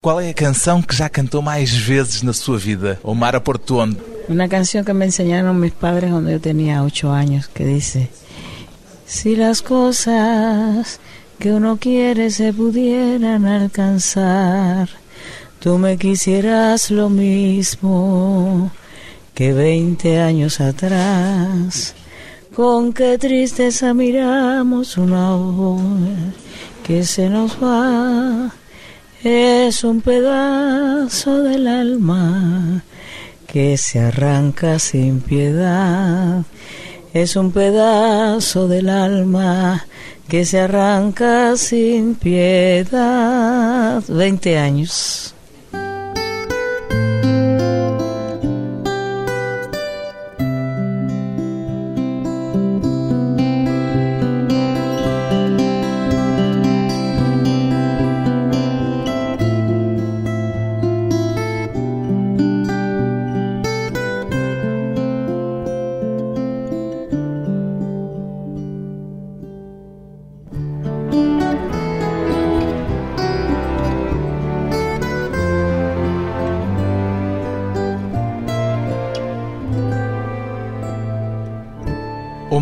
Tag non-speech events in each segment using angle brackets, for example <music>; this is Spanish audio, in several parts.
Qual é a canção que já cantou mais vezes na sua vida, Omar Portuondo? Una canción que me enseñaron mis padres cuando yo tenía ocho años, que dice, si las cosas que uno quiere se pudieran alcanzar, tú me quisieras lo mismo que veinte años atrás. Con qué tristeza miramos una hora que se nos va es un pedazo del alma que se arranca sin piedad. Es un pedazo del alma que se arranca sin piedad. Veinte años.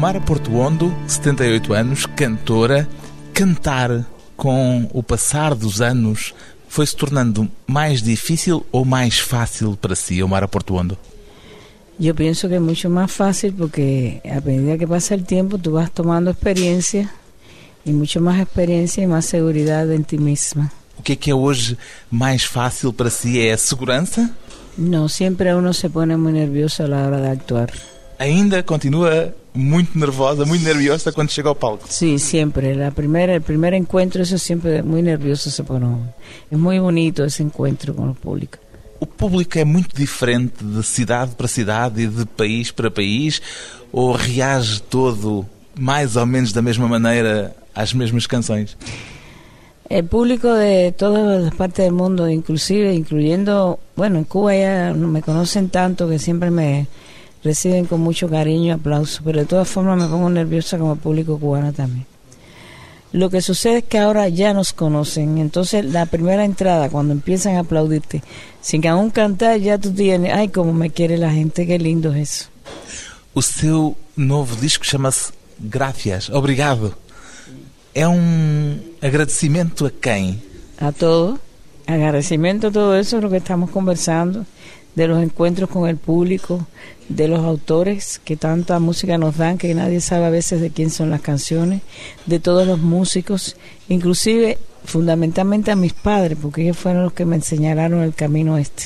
Omar Portuondo, 78 anos, cantora. Cantar com o passar dos anos foi se tornando mais difícil ou mais fácil para si, Omar Portuondo? Yo pienso que es mucho más fácil porque a medida que pasa el tiempo tú vas tomando experiencia y mucho más experiencia y más seguridad en ti misma. O que é que é hoje mais fácil para si? É a segurança? No, siempre uno se pone muy nervioso a la hora de actuar. Ainda continua muito nervosa, muito nerviosa quando chega ao palco? Sí, siempre. La primera, el primer encuentro, eso siempre muy nervioso se pone. Es muy bonito ese encuentro con el público. O público é muito diferente de cidade para cidade e de país para país? Ou reage todo mais ou menos da mesma maneira às mesmas canções? El público de todas las partes del mundo, inclusive, incluyendo, bueno, en Cuba ya no me conocen tanto que siempre me reciben con mucho cariño y aplauso, pero de todas formas me pongo nerviosa como el público cubano también. Lo que sucede es que ahora ya nos conocen, entonces la primera entrada, cuando empiezan a aplaudirte, sin que aún cantar, ya tú tienes, ay, como me quiere la gente, qué lindo es eso. O seu novo disco chama-se Gracias, Obrigado. É um agradecimento a quem? a todos. Agradecimiento a todo eso, lo que estamos conversando, de los encuentros con el público, de los autores que tanta música nos dan, que nadie sabe a veces de quién son las canciones, de todos los músicos, inclusive fundamentalmente a mis padres, porque ellos fueron los que me enseñaron el camino este,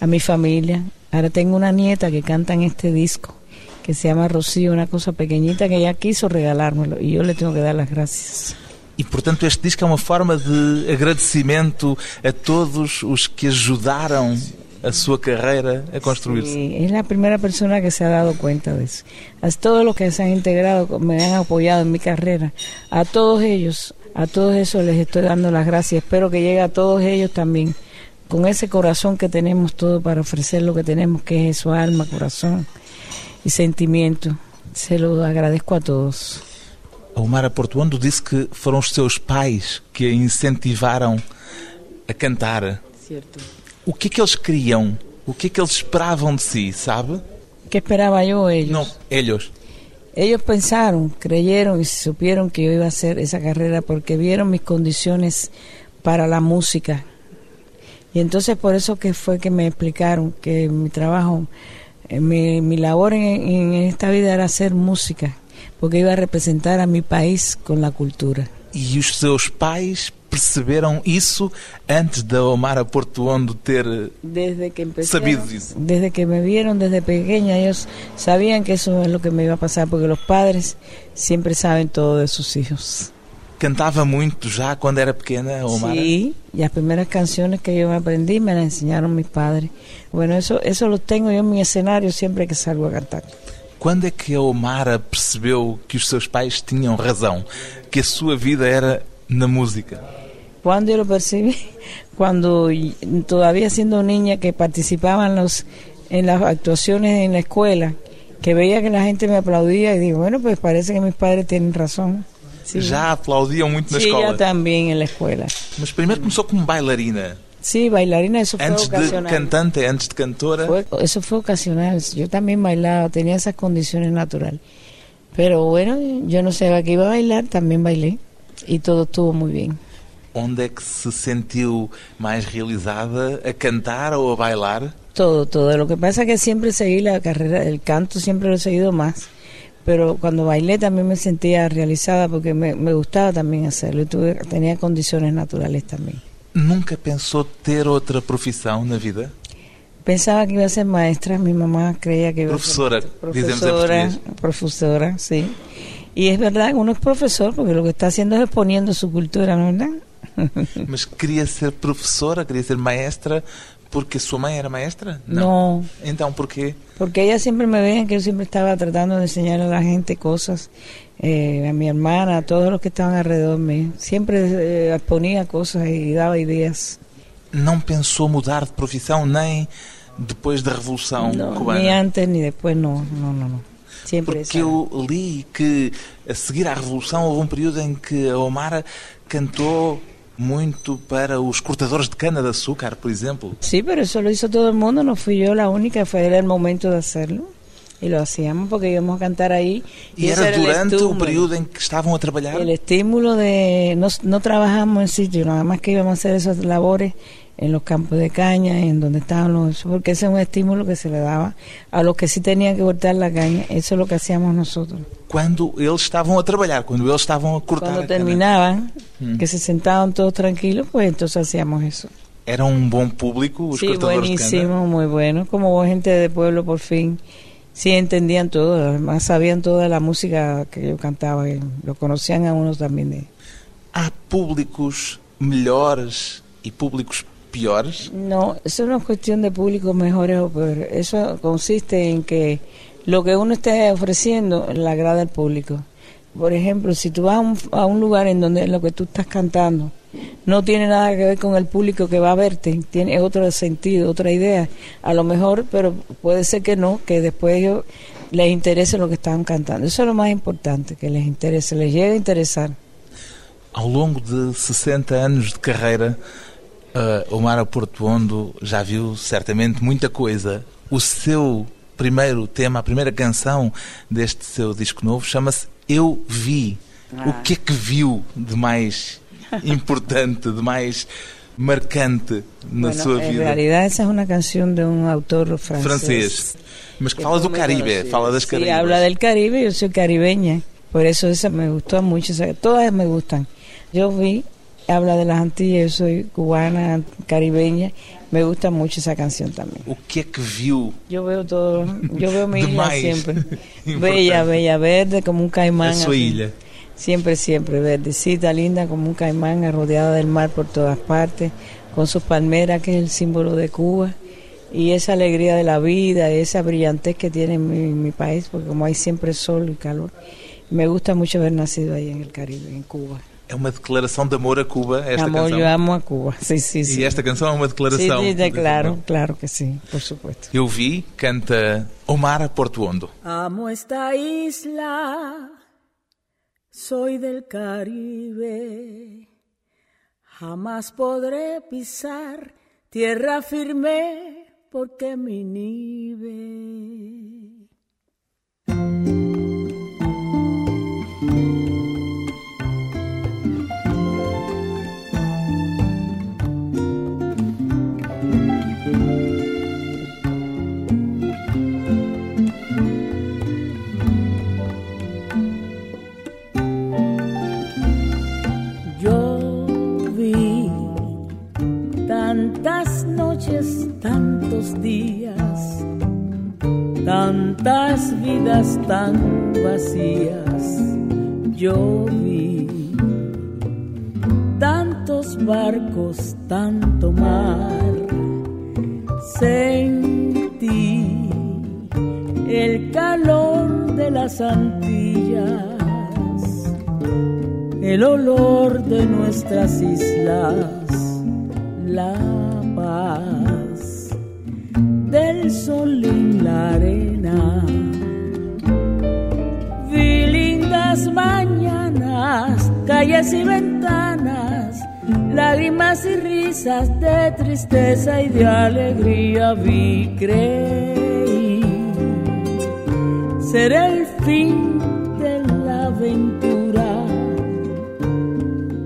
a mi familia. Ahora tengo una nieta que canta en este disco, que se llama Rocío, una cosa pequeñita que ella quiso regalármelo y yo le tengo que dar las gracias. E, portanto, este disco é uma forma de agradecimento a todos os que ajudaram a sua carreira a construir-se. Sí, es la primera persona que se ha dado cuenta de eso. A todos los que se han integrado, me han apoyado en mi carrera, a todos ellos, a todos esos les estoy dando las gracias. Espero que llegue a todos ellos también, con ese corazón que tenemos todo para ofrecer lo que tenemos, que es su alma, corazón y sentimiento. Se lo agradezco a todos. A Omara Portuondo disse que foram os seus pais que a incentivaram a cantar. Cierto. O que é que eles queriam? O que é que eles esperavam de si, sabe? ¿Qué esperaba yo ellos? Não, eles. Ellos pensaron, creyeron y supieron que yo iba a hacer esa carrera porque vieron mis condiciones para la música. Y entonces por eso que fue que me explicaron que mi trabajo, eh, mi, mi labor en, en esta vida era hacer música, porque iba a representar a mi país con la cultura. E os seus pais perceberam isso antes da Omara Portuondo ter empecé, sabido disso. desde que me vieron desde pequeña, ellos sabían que eso es lo que me iba a pasar, porque los padres siempre saben todo de sus hijos. Cantava muito já quando era pequena, a Omara? Sí, y las primeras canciones que yo me aprendí me las enseñaron mis padres. Bueno, eso, eso lo tengo yo en mi escenario siempre que salgo a cantar. Quando é que a Omara percebeu que os seus pais tinham razão? Que a sua vida era na música? Lo percibí, cuando y- todavía siendo niña que participaba en, los, en las actuaciones en la escuela, que veía que la gente me aplaudía y digo, bueno, pues parece que mis padres tienen razón. Sí, Já aplaudiam muito na sí, escola. yo también en la escuela. Mas primeiro começou como bailarina. Sí, bailarina, eso fue Antes de cantante, antes de cantora. Fue- eso fue ocasional. Yo también bailaba, tenía esas condiciones naturales. Pero bueno, yo no sabía que iba a bailar, también bailé. Y todo estuvo muy bien. Onde é que se sentiu mais realizada? A cantar ou a bailar? Todo, todo. Lo que pasa es que siempre seguí la carrera del canto, siempre lo he seguido más. Pero cuando bailé también me sentía realizada porque me, me gustaba también hacerlo. Y tuve, tenía condiciones naturales también. Nunca pensou ter outra profissão na vida? Pensaba que iba a ser maestra, mi mamá creía que iba Profesora, a ser dicemos en profesora, portugués. profesora, sí. Y es verdad que uno es profesor porque lo que está haciendo es exponiendo su cultura, ¿no es verdad? <laughs> Mas queria ser professora, queria ser maestra, porque sua mãe era maestra? No, Então porquê? porque ella siempre me veía que yo siempre estaba tratando de enseñar a la gente cosas, eh, a mi hermana, a todos los que estaban alrededor mío. Siempre eh, exponía cosas y daba ideas. Não pensou mudar de profissão nem depois da Revolução No, Cubana? ni antes ni después, no, no, no, no. Siempre Porque esa- eu li que a seguir à Revolução houve um período em que a Omara cantou muito para os cortadores de cana-de-açúcar, por exemplo. Sí, pero eso lo hizo todo mundo, no fui yo la única, era el momento de hacerlo. Y lo hacíamos porque íbamos a cantar ahí. E era durante o período em que estavam a trabalhar? El estímulo de... No, no trabajamos en sitio, nada más que íbamos a hacer esas labores en los campos de caña, en donde estaban los... Porque ese es un estímulo que se le daba a los que sí tenían que cortar la caña. Eso es lo que hacíamos nosotros. Quando eles estavam a trabalhar, quando eles estavam a cortar Cuando terminaban, Mm. que se sentaban todos tranquilos, pues entonces hacíamos eso. Era um bom público, os Sí, buenísimo, muy bueno. Como gente de pueblo, por fin. Sí, entendían todo. Además, sabían toda la música que yo cantaba. y Lo conocían a unos también. De... Há públicos melhores e públicos No, eso no es cuestión de públicos mejores o peores. Eso consiste en que lo que uno esté ofreciendo le agrada al público. Por ejemplo, si tú vas a un, a un lugar en donde lo que tú estás cantando no tiene nada que ver con el público que va a verte, tiene otro sentido, otra idea, a lo mejor, pero puede ser que no, que después ellos les interese lo que están cantando. Eso es lo más importante, que les interese, les llegue a interesar. Ao longo de 60 anos de carreira, uh, Omar Portuondo já viu certamente muita coisa. O seu primeiro tema, a primeira canção deste seu disco novo, chama-se Eu Vi. O que é que viu de mais importante, de mais marcante na Bueno, sua vida? realidad esa es una canción de un autor francés. Francês. Mas que fala do Caribe, fala das Sí, Caraíbas. habla del Caribe, yo soy caribeña, por eso esa me mucho, esa- todas me gustan. Yo vi, habla de las Antillas, yo soy cubana, caribeña, me gusta mucho esa canción también. O que é que viu Yo veo todo, yo veo mi <laughs> isla siempre, <laughs> bella, bella, verde como un caimán. a sua así. ilha? Siempre, siempre, verdecita, linda como un caimán, rodeada del mar por todas partes, con sus palmeras, que es el símbolo de Cuba, y esa alegría de la vida, esa brillantez que tiene mi, mi país, porque como hay siempre sol y calor, me gusta mucho haber nacido ahí en el Caribe, en Cuba. É uma declaração de amor a Cuba, esta Amor, canção. yo amo a Cuba, sí, sí, sí. E esta canção é uma declaração. desse claro, amor. claro que sí, por supuesto. Eu vi, canta Omar Portuondo. Amo esta isla, soy del Caribe, jamás podré pisar tierra firme porque me inhibe. Tantas vidas tan vacías. Yo vi tantos barcos, tanto mar. Sentí el calor de las Antillas el olor de nuestras islas, la paz del sol arena. Vi lindas mañanas, calles y ventanas, lágrimas y risas de tristeza y de alegría vi creí ser el fin de la aventura,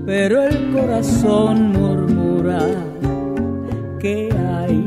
pero el corazón murmura que hay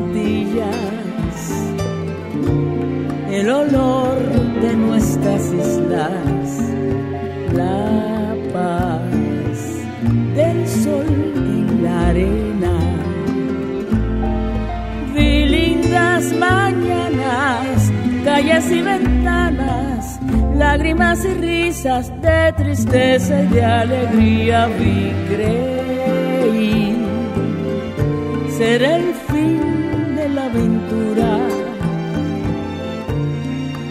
olor de nuestras islas, la paz del sol en la arena. Vi lindas mañanas, calles y ventanas, lágrimas y risas de tristeza y de alegría vi creí ser el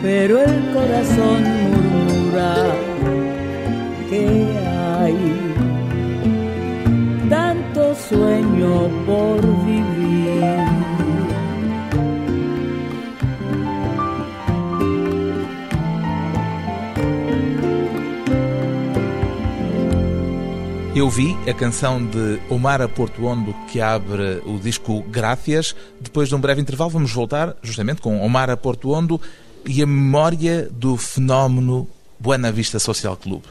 pero el corazón murmura que hay tanto sueño por vivir. Eu vi a canção de Omar a Portuondo que abre o disco Grácias. Depois de um breve intervalo, vamos voltar justamente com Omar a Portuondo e a memória do fenómeno Buena Vista Social Club.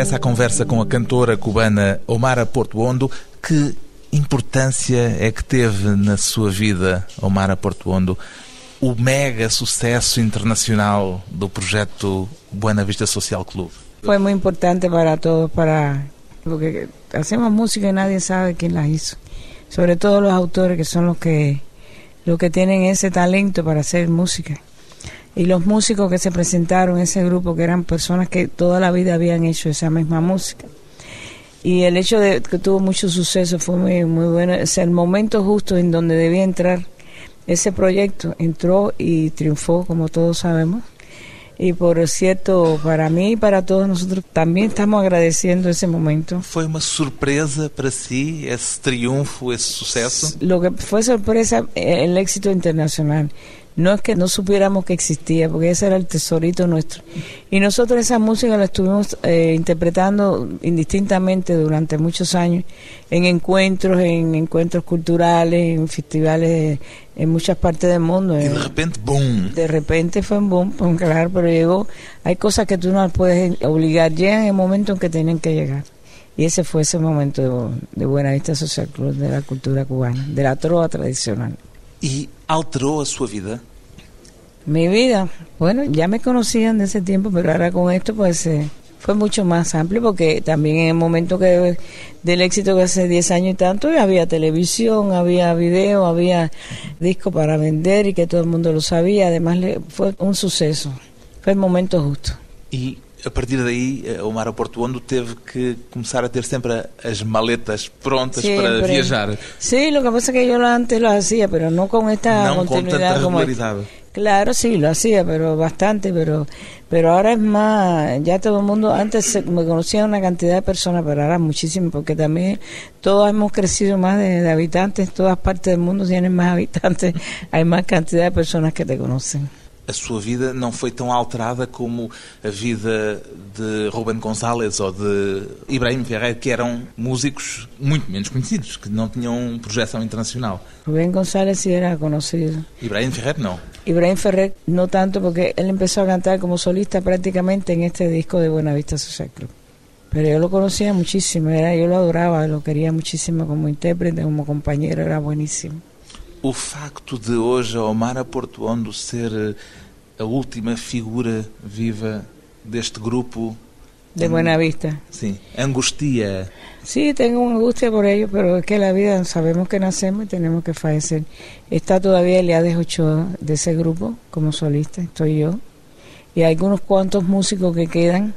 À conversa com a cantora cubana Omara Portuondo. Que importância é que teve na sua vida, Omara Portuondo, o mega sucesso internacional do projeto Buena Vista Social Club? Foi muito importante para todos, para porque hacemos música y nadie sabe quién la hizo. Sobre todo los autores que son los que los que tienen ese talento para hacer música y los músicos que se presentaron en ese grupo, que eran personas que toda la vida habían hecho esa misma música. Y el hecho de que tuvo mucho suceso fue muy, muy bueno. Es el momento justo en donde debía entrar ese proyecto. Entró y triunfó, como todos sabemos. Y por cierto, para mí y para todos nosotros también estamos agradeciendo ese momento. ¿Fue una sorpresa para sí ese triunfo, ese suceso? Lo que fue sorpresa, el éxito internacional no es que no supiéramos que existía, porque ese era el tesorito nuestro. Y nosotros esa música la estuvimos eh, interpretando indistintamente durante muchos años, en encuentros, en encuentros culturales, en festivales en muchas partes del mundo. Y de repente, boom. De repente fue un boom, pues, claro, pero llegó. Hay cosas que tú no puedes obligar, llegan en el momento en que tienen que llegar. Y ese fue ese momento de, Buena Vista Social Club de la cultura cubana, de la trova tradicional. ¿Y alteró a su vida? Mi vida, bueno, ya me conocían de ese tiempo, pero ahora con esto pues eh, fue mucho más amplio porque también en el momento que del éxito que hace 10 años y tanto había televisión, había video, había disco para vender y que todo el mundo lo sabía, además fue un suceso, fue el momento justo. ¿Y a partir daí, eh, o Mara Portuondo teve que começar a ter sempre as maletas prontas para viajar. Sí, lo que pasa es que yo antes lo hacía, pero no con esta no continuidad con tanta como Claro, sí, lo hacía, pero bastante, pero pero ahora es más, ya todo el mundo, antes me conocía una cantidad de personas, pero ahora muchísimo, porque también todos hemos crecido más de, de habitantes, todas partes del mundo tienen más habitantes, <laughs> hay más cantidad de personas que te conocen. A sua vida não foi tão alterada como a vida de Ruben González ou de Ibrahim Ferrer, que eram músicos muito menos conhecidos, que não tinham projeção internacional. Rubén González era conocido. Ibrahim Ferrer não. Ibrahim Ferrer no tanto porque él empezó a cantar como solista prácticamente en este disco de Buenavista Social Club. Pero yo lo conocía muchísimo, era, yo lo adoraba, lo quería muchísimo como intérprete, como compañero, era buenísimo. O facto de hoje a Omar Portuondo ser a última figura viva deste grupo De Buenavista. sim, angustia. Sí, tengo una angustia por ello, pero es que la vida sabemos que nacemos y tenemos que fallecer. Está todavía Eliades Ochoa de ese grupo como solista, estoy yo. Y hay algunos cuantos músicos que quedan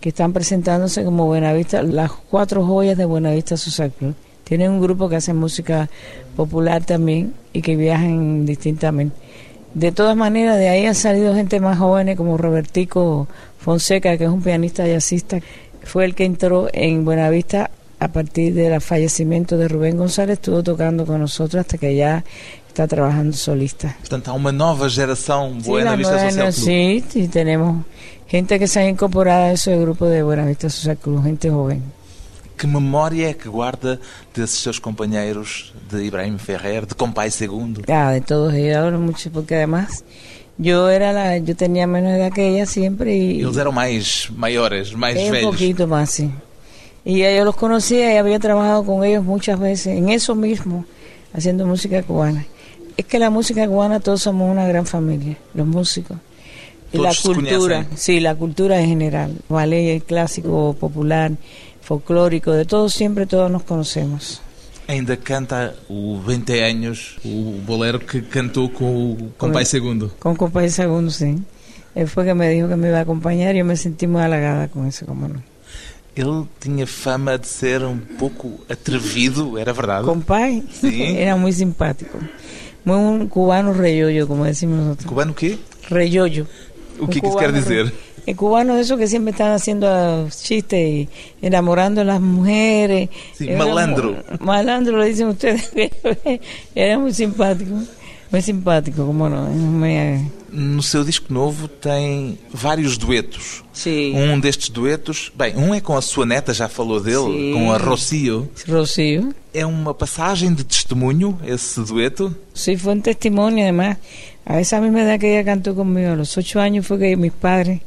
que están presentándose como Buenavista, las cuatro joyas de Buenavista Social Club. Tienen un grupo que hace música popular también y que viajan distintamente. De todas maneras, de ahí han salido gente más jóvenes como Robertico Fonseca, que es un pianista jazzista, fue el que entró en Buenavista a partir del fallecimiento de Rubén González, estuvo tocando con nosotros hasta que ya está trabajando solista. Portanto, há uma nova geração Sí, Social Club. sí, sí, tenemos gente que se ha incorporado a ese grupo de Buenavista Social Club, gente joven. Que memória é que guarda desses seus companheiros de Ibrahim Ferrer, de Compai Segundo? Ah, de todos ellos mucho porque además yo era la, yo tenía menos edad que ella siempre y Eles eram mais maiores, mais un velhos. poquito más, sí. Y yo los conocía y había trabajado con ellos muchas veces en eso mismo, haciendo música cubana. Es que la música cubana todos somos una gran familia, los músicos. Y la Todos se cultura, sí, la cultura en general, ballet clásico, popular, folclórico, de todo siempre todos nos conocemos. Ainda canta o 20 anos, o bolero que cantou com o Compai Segundo. Con Compadre Segundo, sí. Él fue que me dijo que me iba a acompañar y yo me sentí muy halagada con eso, como no. Ele tinha fama de ser um pouco atrevido, era verdade? Compadre Sí. <laughs> era muy simpático. Un cubano reyoyo, como decimos nosotros. Cubano o quê? Reyoyo. O que, que isso quer dizer? re- El cubano de esos que siempre están haciendo ah, chistes y enamorando a las mujeres. Sí, Era malandro. mu- Malandro, lo dicen ustedes. <laughs> Era muy simpático. Muy simpático, como no. muy- No seu disco novo tem vários duetos. Sí. Um destes duetos, bem, um é com a sua neta, já falou dele, Sim. com a Rocio. Rocío. É uma passagem de testemunho, esse dueto. Sí, fue un testimonio además. A esa misma edad que ella cantó conmigo, a los ocho años fue que mis padres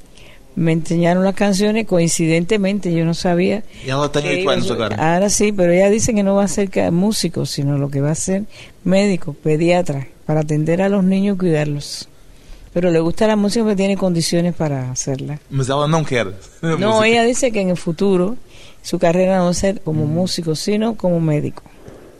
me enseñaron las canciones, coincidentemente yo no sabía. Ela tem que oito iba a anos ser- agora. Ahora sí, pero ella dice que no va a ser músico, sino lo que va a ser médico, pediatra, para atender a los niños y cuidarlos. Pero le gusta la música porque tiene condiciones para hacerla. No, música. ella dice que en el futuro su carrera no va a ser como músico, sino como médico.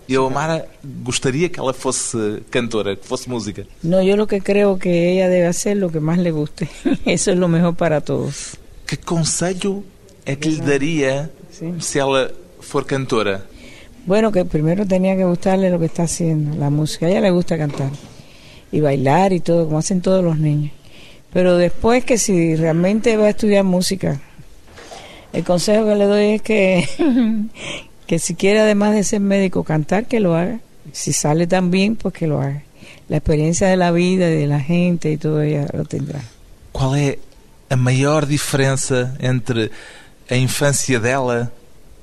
E a Omara gostaria que ela fosse cantora, que fosse música. No, yo lo que creo que ella debe hacer lo que más le guste. <laughs> Eso es lo mejor para todos. Que conselho é que lhe daria Sí. se ela for cantora? Bueno, que primero tenía que gustarle lo que está haciendo, la música. A ella le gusta cantar y bailar y todo, como hacen todos los niños. Pero después que si realmente va a estudiar música, el consejo que le doy es que, <laughs> que si quiere además de ser médico cantar, que lo haga. Si sale tan bien, pues que lo haga. La experiencia de la vida, de la gente y todo ella lo tendrá. Qual é a maior diferença entre a infância dela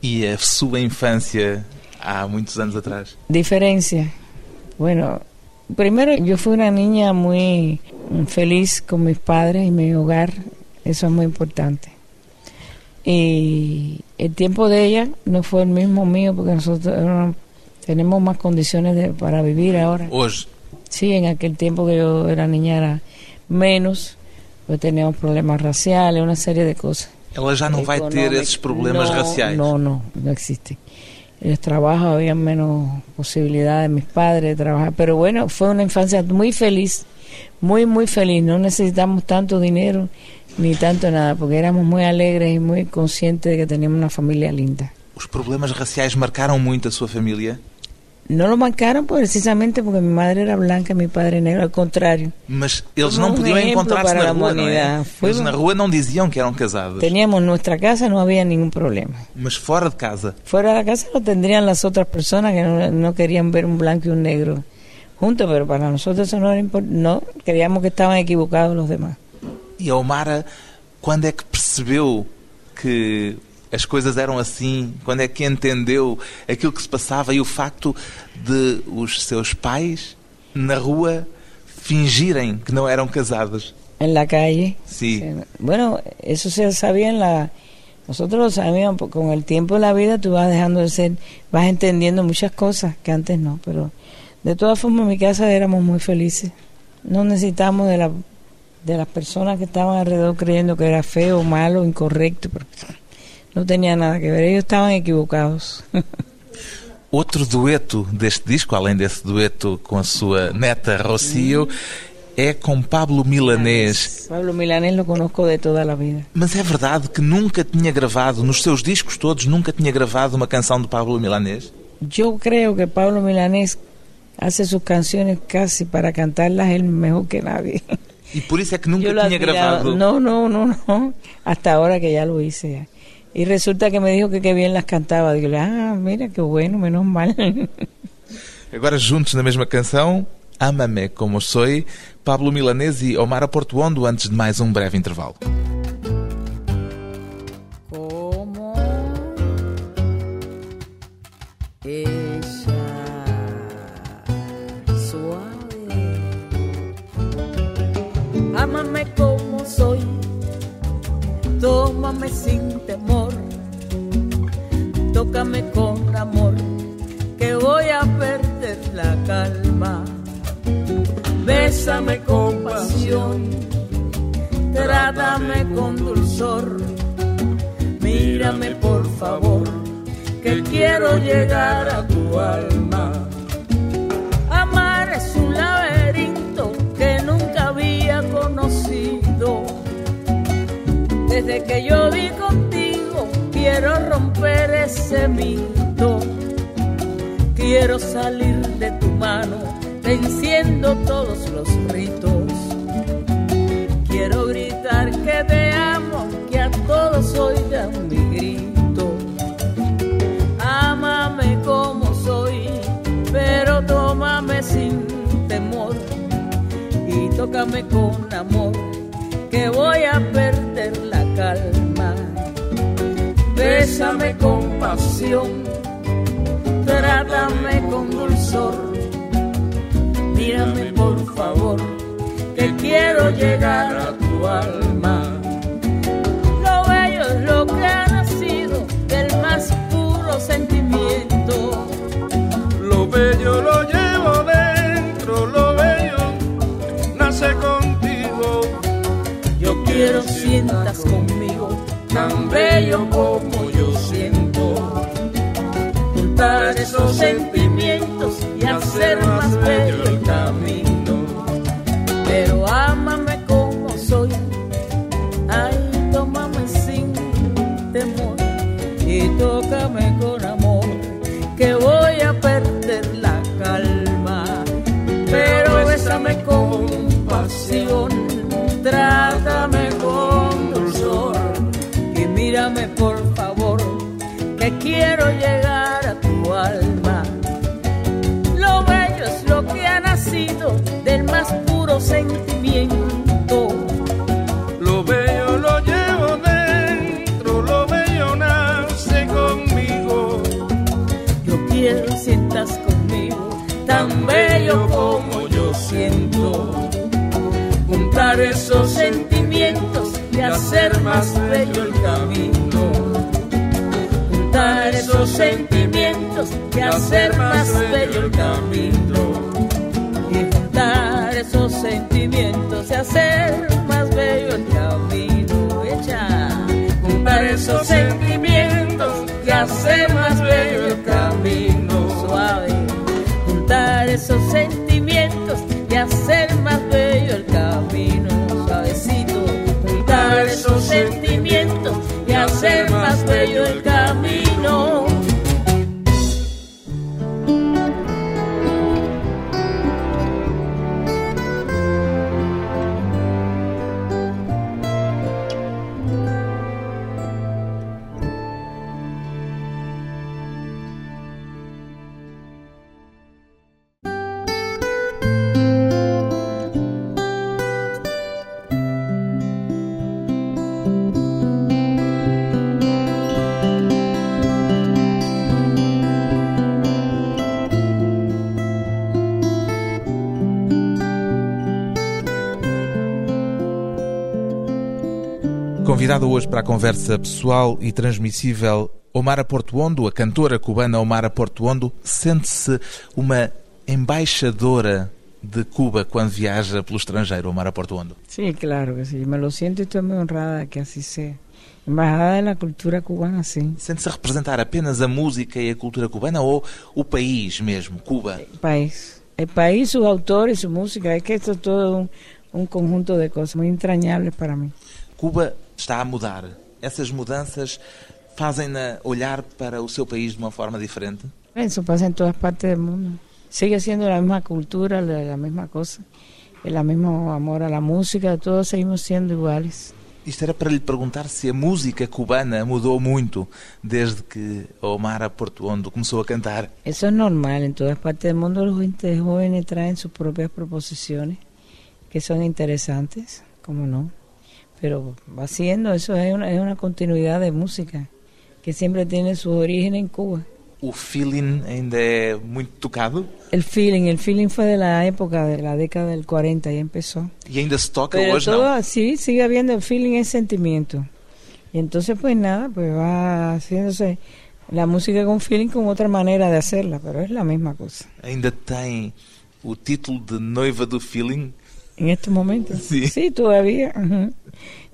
e a sua infância há muitos anos atrás? Diferencia. Bueno, primero yo fui una niña muy feliz con mis padres y mi hogar, eso es muy importante. Y el tiempo de ella no fue el mismo mío porque nosotros tenemos más condiciones de- para vivir ahora. Hoje, Sí, en aquel tiempo que yo era niña era menos, pues teníamos problemas raciales, una serie de cosas. ela já não vai ter esses problemas No, raciais. No, no, no existen. El trabajo había menos posibilidades mis padres de trabajar, pero bueno, fue una infancia muy feliz, muy, muy feliz. No necesitamos tanto dinero ni tanto nada, porque éramos muy alegres y muy conscientes de que teníamos una familia linda. Os problemas raciais marcaram muito a sua família, No lo marcaron precisamente porque mi madre era blanca y mi padre negro, al contrario. mas um podiam exemplo encontrar-se para na a rua, Eles um- na rua não diziam que eram casados, Teníamos nuestra casa, no había ningún problema. mas fora de casa. Fuera de la casa lo tendrían las otras personas que no, no querían ver un blanco y un negro juntos, pero para nosotros eso no era importante. No, creíamos que estaban equivocados los demás. E a Omara, quando é que percebeu que as coisas eram assim? Quando é que entendeu aquilo que se passava e o facto de os seus pais, na rua, fingirem que não eram casados? En la calle. Sí. Bueno, eso se sabía en la... Nosotros lo sabíamos, porque con el tiempo de la vida tú vas dejando de ser, vas entendiendo muchas cosas que antes no, pero de todas formas en mi casa éramos muy felices. No necesitamos de, la, de las personas que estaban alrededor creyendo que era feo, malo, incorrecto, porque no tenía nada que ver, ellos estaban equivocados. <laughs> Outro dueto deste disco, além desse dueto com a sua neta Rocio, é com Pablo Milanés. Pablo Milanés lo conozco de toda a vida. Mas é verdade que nunca tinha gravado, nos seus discos todos, nunca tinha gravado uma canção de Pablo Milanés? Yo creo que Pablo Milanés hace sus canciones casi para cantarlas él mejor que nadie. <laughs> E por isso é que nunca admiraba. gravado. No, no, no, no. Hasta ahora que ya lo hice. Y resulta que me dijo que qué bien las cantaba. Digo, ah, mira, qué bueno, menos mal. <laughs> Agora juntos na mesma canção, Ama-me como soy, Pablo Milanés e Omar Portuondo, antes de mais um breve intervalo. Tómame sin temor, tócame con amor, que voy a perder la calma. Bésame con pasión, trátame con dulzor. Mírame por favor, que quiero llegar a tu alma. Amar es un laberinto que nunca había conocido. Desde que yo vi contigo, quiero romper ese mito. Quiero salir de tu mano, venciendo todos los ritos. Quiero gritar que te amo, que a todos oigan mi grito. Ámame como soy, pero tómame sin temor y tócame con amor, que voy a perder la calma. Bésame con pasión, trátame con dulzor. Mírame por favor, que quiero llegar a tu alma. Lo bello es lo que quiero sientas conmigo, tan bello como yo siento. Juntar esos sentimientos Señor convidada hoje para a conversa pessoal e transmissível Omara Portuondo, a cantora cubana Omara Portuondo, sente-se uma embaixadora de Cuba quando viaja pelo estrangeiro, Omara Portuondo? Sí, claro que sí. Me lo siento y estoy muy honrada que así sea. Embajada de la cultura cubana, sí. Sente-se a representar apenas a música e a cultura cubana ou o país mesmo, Cuba? El país. El país, sus autores, su música. Es que esto es todo un, un conjunto de cosas muy entrañables para mí. Cuba está a mudar. Essas mudanças fazem-na olhar para o seu país de uma forma diferente? Isso passa em todas partes do mundo. Sigue sendo a mesma cultura, a mesma coisa, o mesmo amor à música, todos seguimos sendo iguais. Isto era para lhe perguntar se a música cubana mudou muito desde que Omar Portuondo começou a cantar. Isso é normal, em todas partes do mundo os jovens trazem suas próprias proposições, que são interessantes, como não. Pero va siendo, eso es una, es una continuidad de música que siempre tiene su origen en Cuba. O feeling ainda é muito tocado El feeling, el feeling fue de la época de la década del 40 y empezó. e ainda se toca Pero hoje, todo así sigue habiendo el feeling, es sentimiento. Y entonces pues nada, pues va haciéndose la música con feeling con otra manera de hacerla, pero es la misma cosa. Ainda tem o título de noiva do feeling. En estos momentos. Sí. todavía. ujú.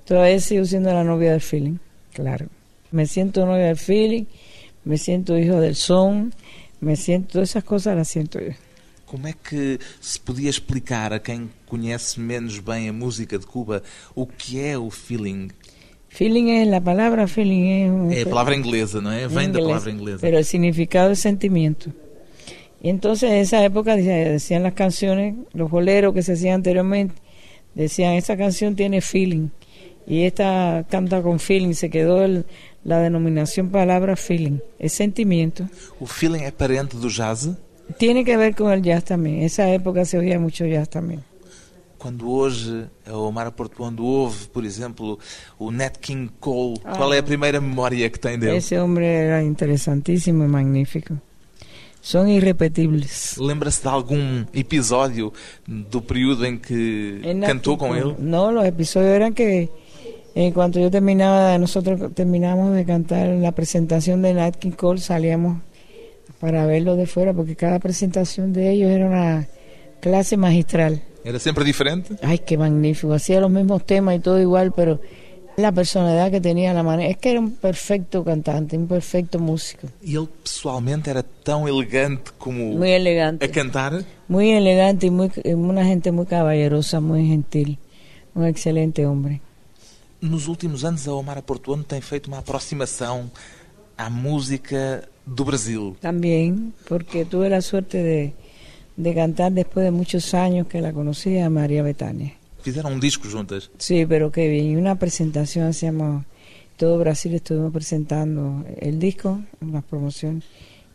Todavía sigo siendo la novia del feeling, claro. Me siento novia del feeling, me siento hijo del son, me siento, todas esas cosas las siento yo. Como é que se podia explicar a quem conhece menos bem a música de Cuba o que é o feeling? Feeling es, la palabra feeling un- É a palavra inglesa, não é? Vem da inglés, palavra inglesa. Pero el significado es sentimiento. Y entonces en esa época decía- decían las canciones, los boleros que se hacían anteriormente, decían, esa canción tiene feeling. Y esta canta con feeling, se quedó el- la denominación palabra feeling, es sentimiento. O feeling é parente do jazz? Tiene que ver con el jazz también. En esa época se oía mucho jazz también. Quando hoje a Omar Portuondo ouve, por exemplo, o Nat King Cole, Ah. qual é a primeira memória que tem dele? Ese hombre era interesantísimo y magnífico. Son irrepetibles. Lembra-se de algum episódio do período em que En cantou com ele? Cole. No, los episodios eran que en cuanto yo terminaba, nosotros terminamos de cantar la presentación de Nat King Cole, salíamos para verlo de fuera, porque cada presentación de ellos era una clase magistral. Era sempre diferente? Ay, qué magnífico. Hacía los mismos temas y todo igual, pero la personalidad que tenía, la manera. Es que era un perfecto cantante, un perfecto músico. E ele pessoalmente era tão elegante como Muy elegante. a cantar? Muy elegante y muy, una gente muy caballerosa, muy gentil. Un excelente hombre. Nos últimos anos, a Omar Portuondo tem feito uma aproximação à música do Brasil. También, porque tuve la suerte de, de cantar después de muchos años que la conocí a María Betania. Fizeram um disco juntas. Sí, pero qué bien. Y una presentación hacíamos, todo Brasil estuvimos presentando el disco, una promoción.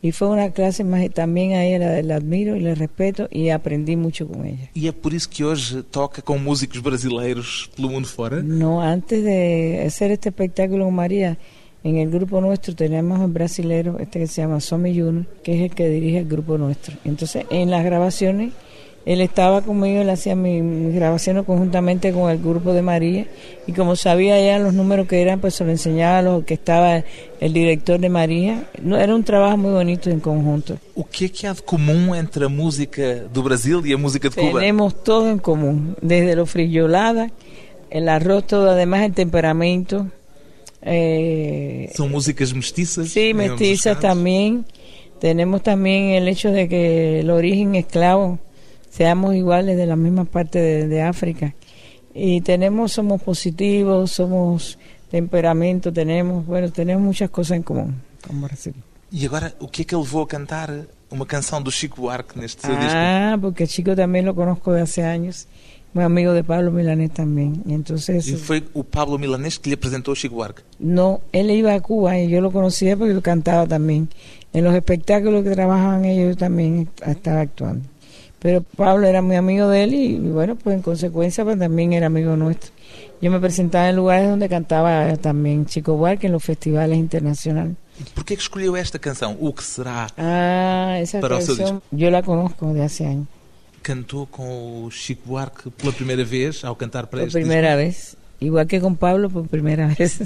Y fue una clase más, también a ella la, admiro y la respeto y aprendí mucho con ella. E é por isso que hoje toca com músicos brasileiros pelo mundo fora? No, antes de hacer este espectáculo con María, en el grupo nuestro tenemos un brasilero, este que se llama Somi Junior, que es el que dirige el grupo nuestro. Entonces, en las grabaciones, él estaba conmigo, él hacía mi- mis grabaciones conjuntamente con el grupo de María, y como sabía ya los números que eran, pues se lo enseñaba a los que estaba el director de María. No, era un trabajo muy bonito en conjunto. O que é que há de comum entre a música do Brasil e a música de Cuba? Tenemos todo en común, desde lo frillolada, el arroz, todo, además el temperamento. Eh, São músicas mestiças? sí, mestizas también. Tenemos también el hecho de que el origen esclavo, seamos iguales de la misma parte de, de África. Y tenemos, somos positivos, somos temperamento, tenemos, bueno, tenemos muchas cosas en común con Brasil. E agora, o que é que ele levou a cantar uma canção do Chico Buarque neste seu disco? Ah, porque chico también lo conozco de hace años, muy amigo de Pablo Milanés también. Y entonces, E foi o Pablo Milanés que lhe apresentou o Chico Buarque. no, él iba a Cuba y yo lo conocía porque yo cantaba también. En los espectáculos que trabajaban ellos también estaba actuando. Pero Pablo era muy amigo de él y, y bueno, pues en consecuencia pues también era amigo nuestro. Yo me presentaba en lugares donde cantaba también Chico Buarque en los festivales internacionales. E porquê que escolheu esta canção? O que será? Ah, esa Para canción yo la conozco de hace años. Cantou com o Chico Buarque pela primeira vez ao cantar para Por este primera vez. Igual que con Pablo por primera <laughs> vez.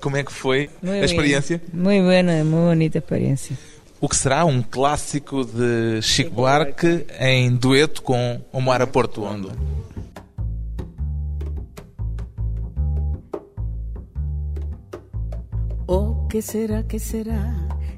Como é que foi Muy a bien. experiência? Muy buena, muy bonita experiencia. O que será um clássico de Chico Buarque em dueto com Omar Portuondo. Oh, ¿qué será, qué será?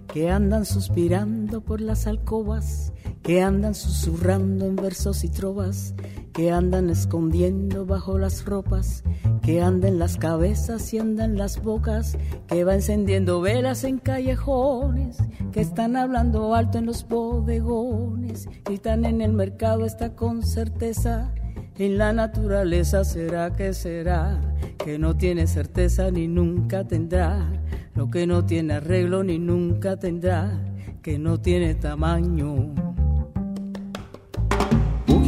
Que andan suspirando por las alcobas, que andan susurrando en versos y trovas, que andan escondiendo bajo las ropas, que andan las cabezas y andan las bocas, que va encendiendo velas en callejones, que están hablando alto en los bodegones, gritan en el mercado está con certeza. En la naturaleza será que será, que no tiene certeza ni nunca tendrá, lo que no tiene arreglo ni nunca tendrá, que no tiene tamaño.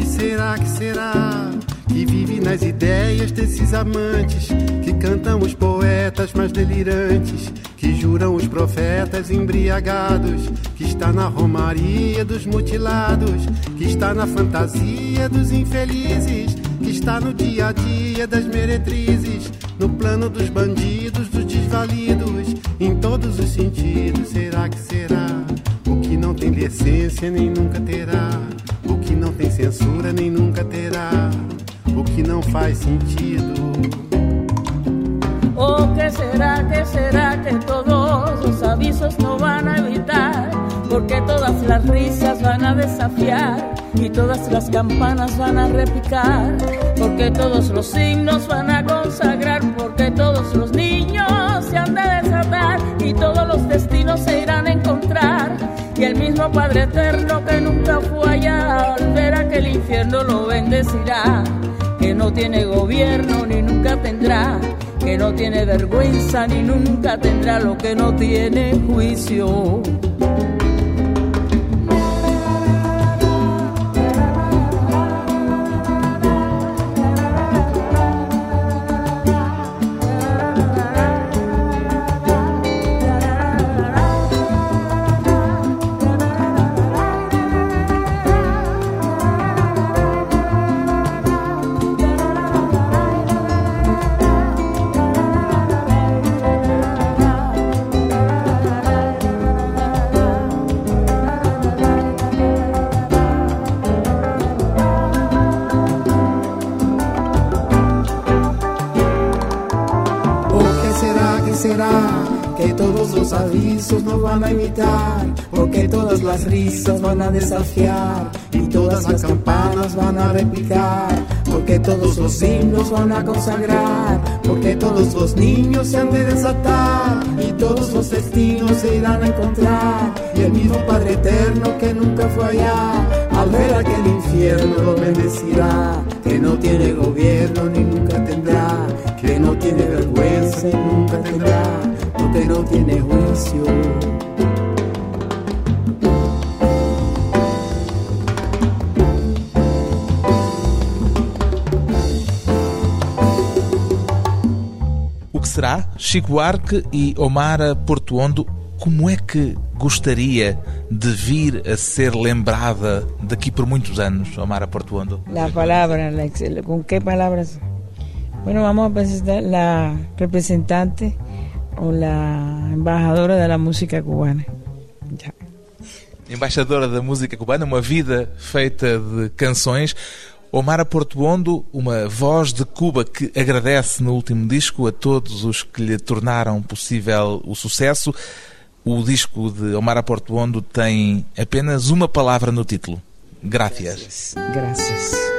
Será que será que vive nas ideias desses amantes que cantam os poetas mais delirantes, que juram os profetas embriagados, que está na romaria dos mutilados, que está na fantasia dos infelizes, que está no dia a dia das meretrizes, no plano dos bandidos, dos desvalidos, em todos os sentidos. Será que será o que não tem decência nem nunca terá? O que não tem censura nem nunca terá. O que não faz sentido. Oh, ¿qué será, qué será que todos los avisos no van a evitar? Porque todas las risas van a desafiar y todas las campanas van a repicar. Porque todos los signos van a consagrar, porque todos los niños se han de desatar y todos los destinos se irán a encontrar. Y el mismo Padre Eterno que nunca fue infierno lo bendecirá que no tiene gobierno ni nunca tendrá, que no tiene vergüenza ni nunca tendrá lo que no tiene juicio. Que todos los avisos nos van a imitar? Porque todas las risas van a desafiar y todas las campanas van a replicar. Porque todos los himnos van a consagrar, porque todos los niños se han de desatar y todos los destinos se irán a encontrar. Y el mismo Padre Eterno que nunca fue allá, al ver aquel infierno lo bendecirá. Que no tiene gobierno ni nunca tendrá, que no tiene vergüenza y nunca tendrá, lo que no tiene juicio. O que será? Chico Buarque e Omar Portuondo, como é que gostaria de vir a ser lembrada daqui por muitos anos, Omar Portuondo? La palabra, la excel- ¿con qué palabras? Bueno, vamos a presentar la representante o la embajadora de la música cubana. Ya. Embaixadora da música cubana, uma vida feita de canções. Omar Portuondo, uma voz de Cuba que agradece no último disco a todos os que lhe tornaram possível o sucesso. O disco de Omar Portuondo tem apenas uma palavra no título: Gracias. Gracias.